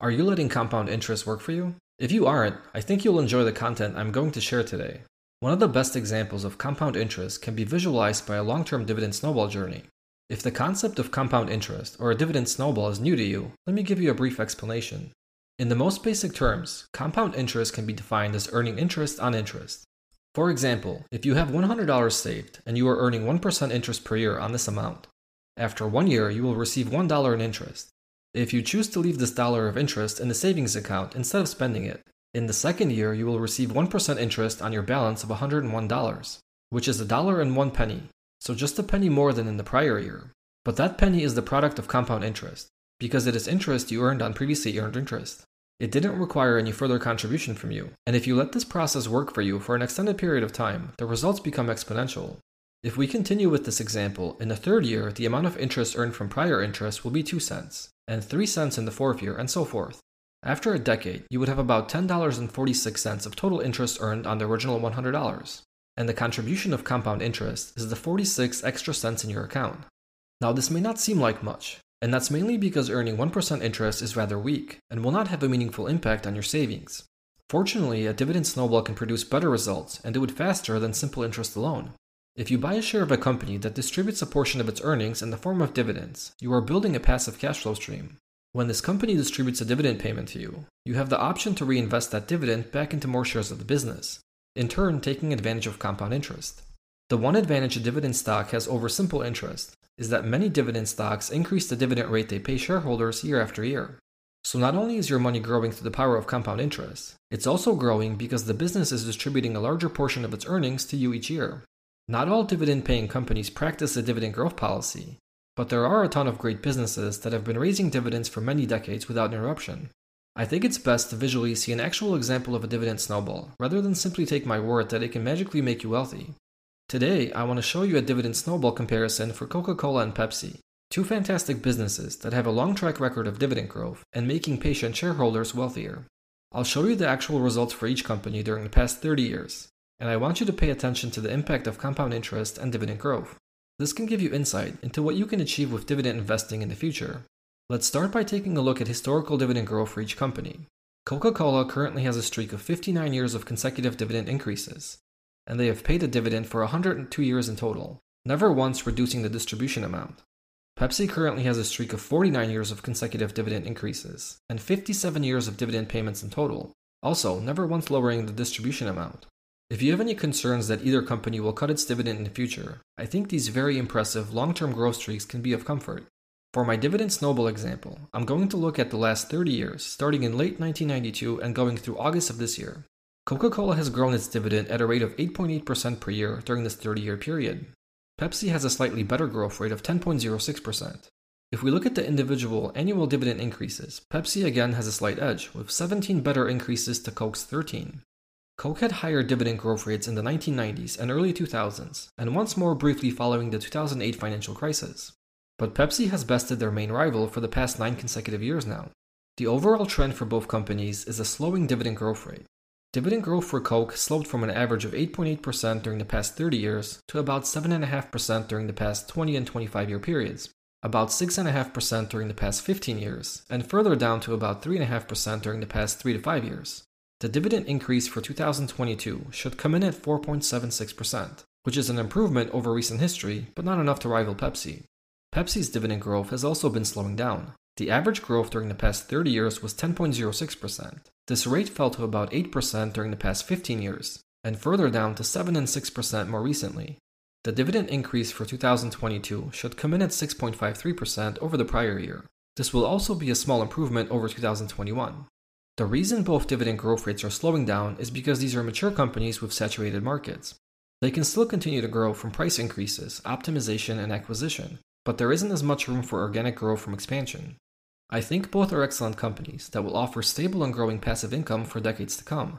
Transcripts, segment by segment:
Are you letting compound interest work for you? If you aren't, I think you'll enjoy the content I'm going to share today. One of the best examples of compound interest can be visualized by a long term dividend snowball journey. If the concept of compound interest or a dividend snowball is new to you, let me give you a brief explanation. In the most basic terms, compound interest can be defined as earning interest on interest. For example, if you have $100 saved and you are earning 1% interest per year on this amount, after one year you will receive $1 in interest. If you choose to leave this dollar of interest in the savings account instead of spending it, in the second year you will receive 1% interest on your balance of $101, which is a dollar and one penny, so just a penny more than in the prior year. But that penny is the product of compound interest, because it is interest you earned on previously earned interest. It didn't require any further contribution from you, and if you let this process work for you for an extended period of time, the results become exponential. If we continue with this example, in the third year, the amount of interest earned from prior interest will be 2 cents and 3 cents in the fourth year, and so forth. After a decade, you would have about $10.46 of total interest earned on the original $100, and the contribution of compound interest is the 46 extra cents in your account. Now, this may not seem like much, and that's mainly because earning 1% interest is rather weak and will not have a meaningful impact on your savings. Fortunately, a dividend snowball can produce better results and do it faster than simple interest alone. If you buy a share of a company that distributes a portion of its earnings in the form of dividends, you are building a passive cash flow stream. When this company distributes a dividend payment to you, you have the option to reinvest that dividend back into more shares of the business, in turn, taking advantage of compound interest. The one advantage a dividend stock has over simple interest is that many dividend stocks increase the dividend rate they pay shareholders year after year. So not only is your money growing through the power of compound interest, it's also growing because the business is distributing a larger portion of its earnings to you each year. Not all dividend paying companies practice a dividend growth policy, but there are a ton of great businesses that have been raising dividends for many decades without interruption. I think it's best to visually see an actual example of a dividend snowball, rather than simply take my word that it can magically make you wealthy. Today, I want to show you a dividend snowball comparison for Coca Cola and Pepsi, two fantastic businesses that have a long track record of dividend growth and making patient shareholders wealthier. I'll show you the actual results for each company during the past 30 years, and I want you to pay attention to the impact of compound interest and dividend growth. This can give you insight into what you can achieve with dividend investing in the future. Let's start by taking a look at historical dividend growth for each company. Coca Cola currently has a streak of 59 years of consecutive dividend increases, and they have paid a dividend for 102 years in total, never once reducing the distribution amount. Pepsi currently has a streak of 49 years of consecutive dividend increases, and 57 years of dividend payments in total, also never once lowering the distribution amount. If you have any concerns that either company will cut its dividend in the future, I think these very impressive long term growth streaks can be of comfort. For my dividend snowball example, I'm going to look at the last 30 years, starting in late 1992 and going through August of this year. Coca Cola has grown its dividend at a rate of 8.8% per year during this 30 year period. Pepsi has a slightly better growth rate of 10.06%. If we look at the individual annual dividend increases, Pepsi again has a slight edge, with 17 better increases to Coke's 13. Coke had higher dividend growth rates in the 1990s and early 2000s, and once more briefly following the 2008 financial crisis. But Pepsi has bested their main rival for the past nine consecutive years now. The overall trend for both companies is a slowing dividend growth rate. Dividend growth for Coke slowed from an average of 8.8% during the past 30 years to about 7.5% during the past 20 and 25 year periods, about 6.5% during the past 15 years, and further down to about 3.5% during the past 3 to 5 years. The dividend increase for 2022 should come in at 4.76%, which is an improvement over recent history, but not enough to rival Pepsi. Pepsi's dividend growth has also been slowing down. The average growth during the past 30 years was 10.06%. This rate fell to about 8% during the past 15 years, and further down to 7 and 6% more recently. The dividend increase for 2022 should come in at 6.53% over the prior year. This will also be a small improvement over 2021. The reason both dividend growth rates are slowing down is because these are mature companies with saturated markets. They can still continue to grow from price increases, optimization, and acquisition, but there isn't as much room for organic growth from expansion. I think both are excellent companies that will offer stable and growing passive income for decades to come.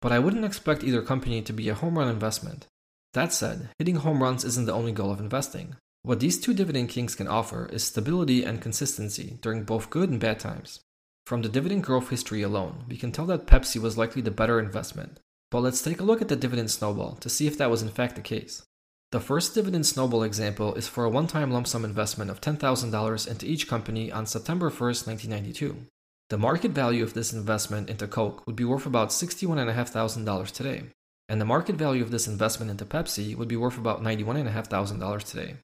But I wouldn't expect either company to be a home run investment. That said, hitting home runs isn't the only goal of investing. What these two dividend kings can offer is stability and consistency during both good and bad times. From the dividend growth history alone, we can tell that Pepsi was likely the better investment. But let's take a look at the dividend snowball to see if that was in fact the case. The first dividend snowball example is for a one time lump sum investment of $10,000 into each company on September 1st, 1992. The market value of this investment into Coke would be worth about $61,500 today, and the market value of this investment into Pepsi would be worth about $91,500 today.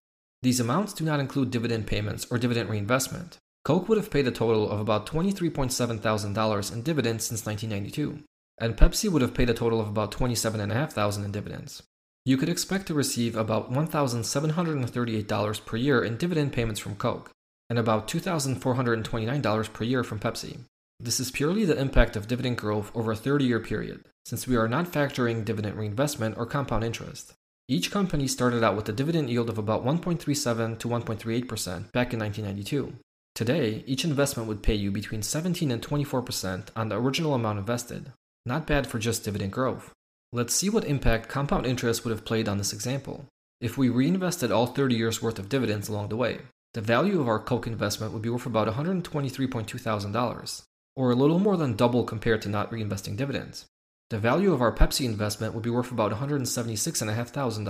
These amounts do not include dividend payments or dividend reinvestment. Coke would have paid a total of about $23.7 thousand in dividends since 1992, and Pepsi would have paid a total of about $27,500 in dividends you could expect to receive about $1,738 per year in dividend payments from Coke and about $2,429 per year from Pepsi. This is purely the impact of dividend growth over a 30 year period, since we are not factoring dividend reinvestment or compound interest. Each company started out with a dividend yield of about 1.37 to 1.38% back in 1992. Today, each investment would pay you between 17 and 24% on the original amount invested. Not bad for just dividend growth. Let's see what impact compound interest would have played on this example. If we reinvested all 30 years worth of dividends along the way, the value of our Coke investment would be worth about $123.2 thousand, or a little more than double compared to not reinvesting dividends. The value of our Pepsi investment would be worth about $176.5 thousand,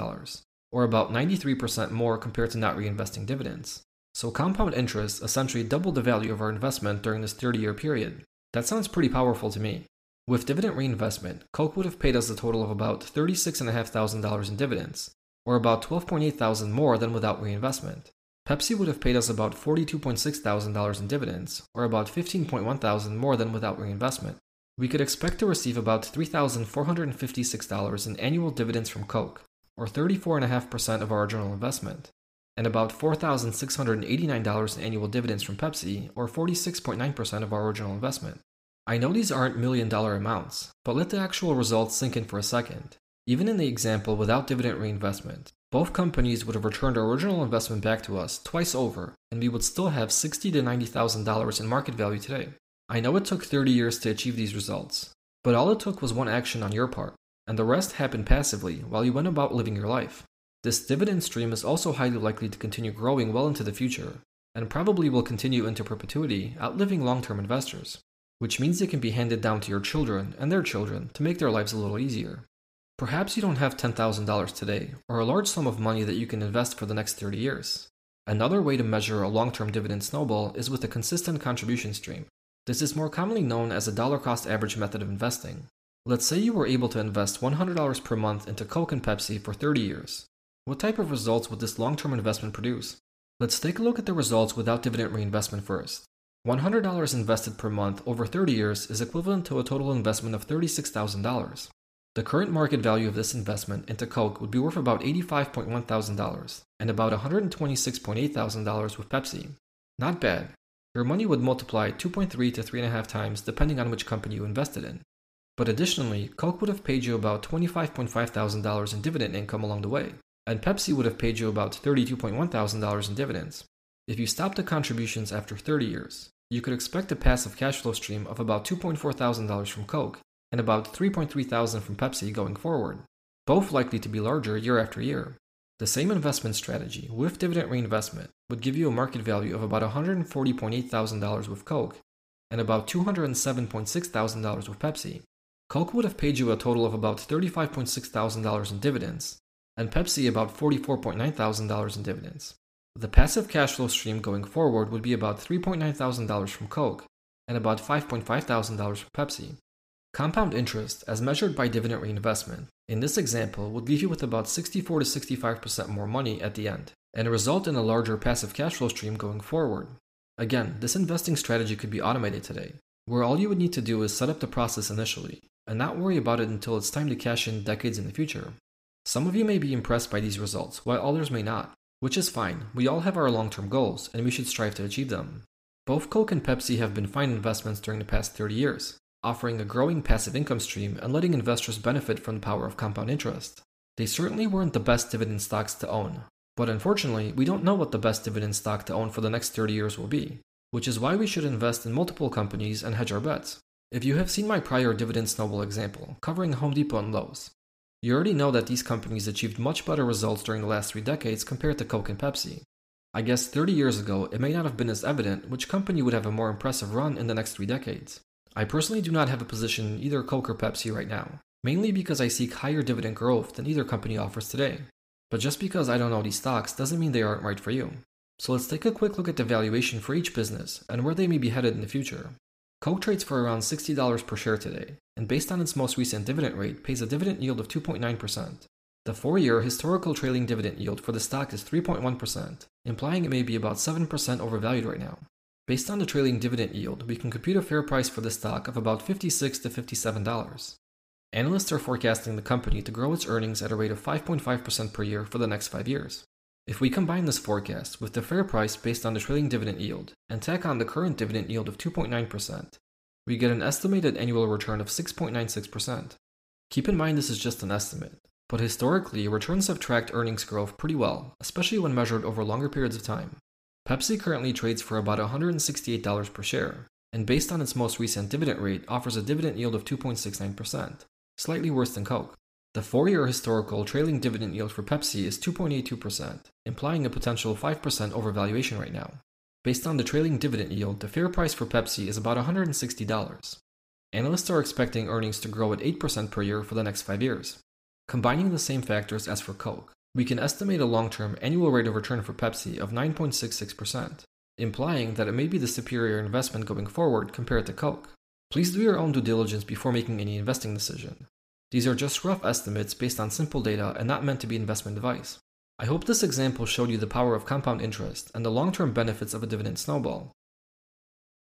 or about 93% more compared to not reinvesting dividends. So compound interest essentially doubled the value of our investment during this 30 year period. That sounds pretty powerful to me. With dividend reinvestment, Coke would have paid us a total of about $36,500 in dividends, or about $12,800 more than without reinvestment. Pepsi would have paid us about $42,600 in dividends, or about $15,100 more than without reinvestment. We could expect to receive about $3,456 in annual dividends from Coke, or 34.5% of our original investment, and about $4,689 in annual dividends from Pepsi, or 46.9% of our original investment. I know these aren't million dollar amounts, but let the actual results sink in for a second. Even in the example without dividend reinvestment, both companies would have returned our original investment back to us twice over, and we would still have $60 to $90,000 in market value today. I know it took 30 years to achieve these results, but all it took was one action on your part, and the rest happened passively while you went about living your life. This dividend stream is also highly likely to continue growing well into the future, and probably will continue into perpetuity, outliving long term investors which means it can be handed down to your children and their children to make their lives a little easier. Perhaps you don't have $10,000 today, or a large sum of money that you can invest for the next 30 years. Another way to measure a long term dividend snowball is with a consistent contribution stream. This is more commonly known as a dollar cost average method of investing. Let's say you were able to invest $100 per month into Coke and Pepsi for 30 years. What type of results would this long term investment produce? Let's take a look at the results without dividend reinvestment first. $100 invested per month over 30 years is equivalent to a total investment of $36,000. The current market value of this investment into Coke would be worth about $85.1 thousand and about $126.8 thousand with Pepsi. Not bad. Your money would multiply 2.3 to 3.5 times depending on which company you invested in. But additionally, Coke would have paid you about $25.5 thousand in dividend income along the way, and Pepsi would have paid you about $32.1 thousand in dividends. If you stopped the contributions after 30 years, you could expect a passive cash flow stream of about $2.4 thousand from Coke and about $3.3 thousand from Pepsi going forward, both likely to be larger year after year. The same investment strategy with dividend reinvestment would give you a market value of about $140.8 thousand with Coke and about $207.6 thousand with Pepsi. Coke would have paid you a total of about $35.6 thousand in dividends, and Pepsi about $44.9 thousand in dividends. The passive cash flow stream going forward would be about $3.9 thousand from Coke and about $5.5 thousand from Pepsi. Compound interest, as measured by dividend reinvestment, in this example would leave you with about 64 to 65% more money at the end and result in a larger passive cash flow stream going forward. Again, this investing strategy could be automated today, where all you would need to do is set up the process initially and not worry about it until it's time to cash in decades in the future. Some of you may be impressed by these results, while others may not. Which is fine, we all have our long term goals, and we should strive to achieve them. Both Coke and Pepsi have been fine investments during the past 30 years, offering a growing passive income stream and letting investors benefit from the power of compound interest. They certainly weren't the best dividend stocks to own, but unfortunately, we don't know what the best dividend stock to own for the next 30 years will be. which is why we should invest in multiple companies and hedge our bets. If you have seen my prior dividend snowball example, covering Home Depot and Lowe's, you already know that these companies achieved much better results during the last three decades compared to Coke and Pepsi. I guess 30 years ago, it may not have been as evident which company would have a more impressive run in the next three decades. I personally do not have a position either Coke or Pepsi right now, mainly because I seek higher dividend growth than either company offers today. But just because I don't know these stocks doesn't mean they aren't right for you. So let's take a quick look at the valuation for each business and where they may be headed in the future. Coke trades for around $60 per share today, and based on its most recent dividend rate, pays a dividend yield of 2.9%. The four year historical trailing dividend yield for the stock is 3.1%, implying it may be about 7% overvalued right now. Based on the trailing dividend yield, we can compute a fair price for the stock of about $56 to $57. Analysts are forecasting the company to grow its earnings at a rate of 5.5% per year for the next five years. If we combine this forecast with the fair price based on the trailing dividend yield and tack on the current dividend yield of 2.9%, we get an estimated annual return of 6.96%. Keep in mind this is just an estimate, but historically, returns have tracked earnings growth pretty well, especially when measured over longer periods of time. Pepsi currently trades for about $168 per share, and based on its most recent dividend rate, offers a dividend yield of 2.69%, slightly worse than Coke. The four year historical trailing dividend yield for Pepsi is 2.82%, implying a potential 5% overvaluation right now. Based on the trailing dividend yield, the fair price for Pepsi is about $160. Analysts are expecting earnings to grow at 8% per year for the next five years. Combining the same factors as for Coke, we can estimate a long term annual rate of return for Pepsi of 9.66%, implying that it may be the superior investment going forward compared to Coke. Please do your own due diligence before making any investing decision. These are just rough estimates based on simple data and not meant to be investment advice. I hope this example showed you the power of compound interest and the long term benefits of a dividend snowball.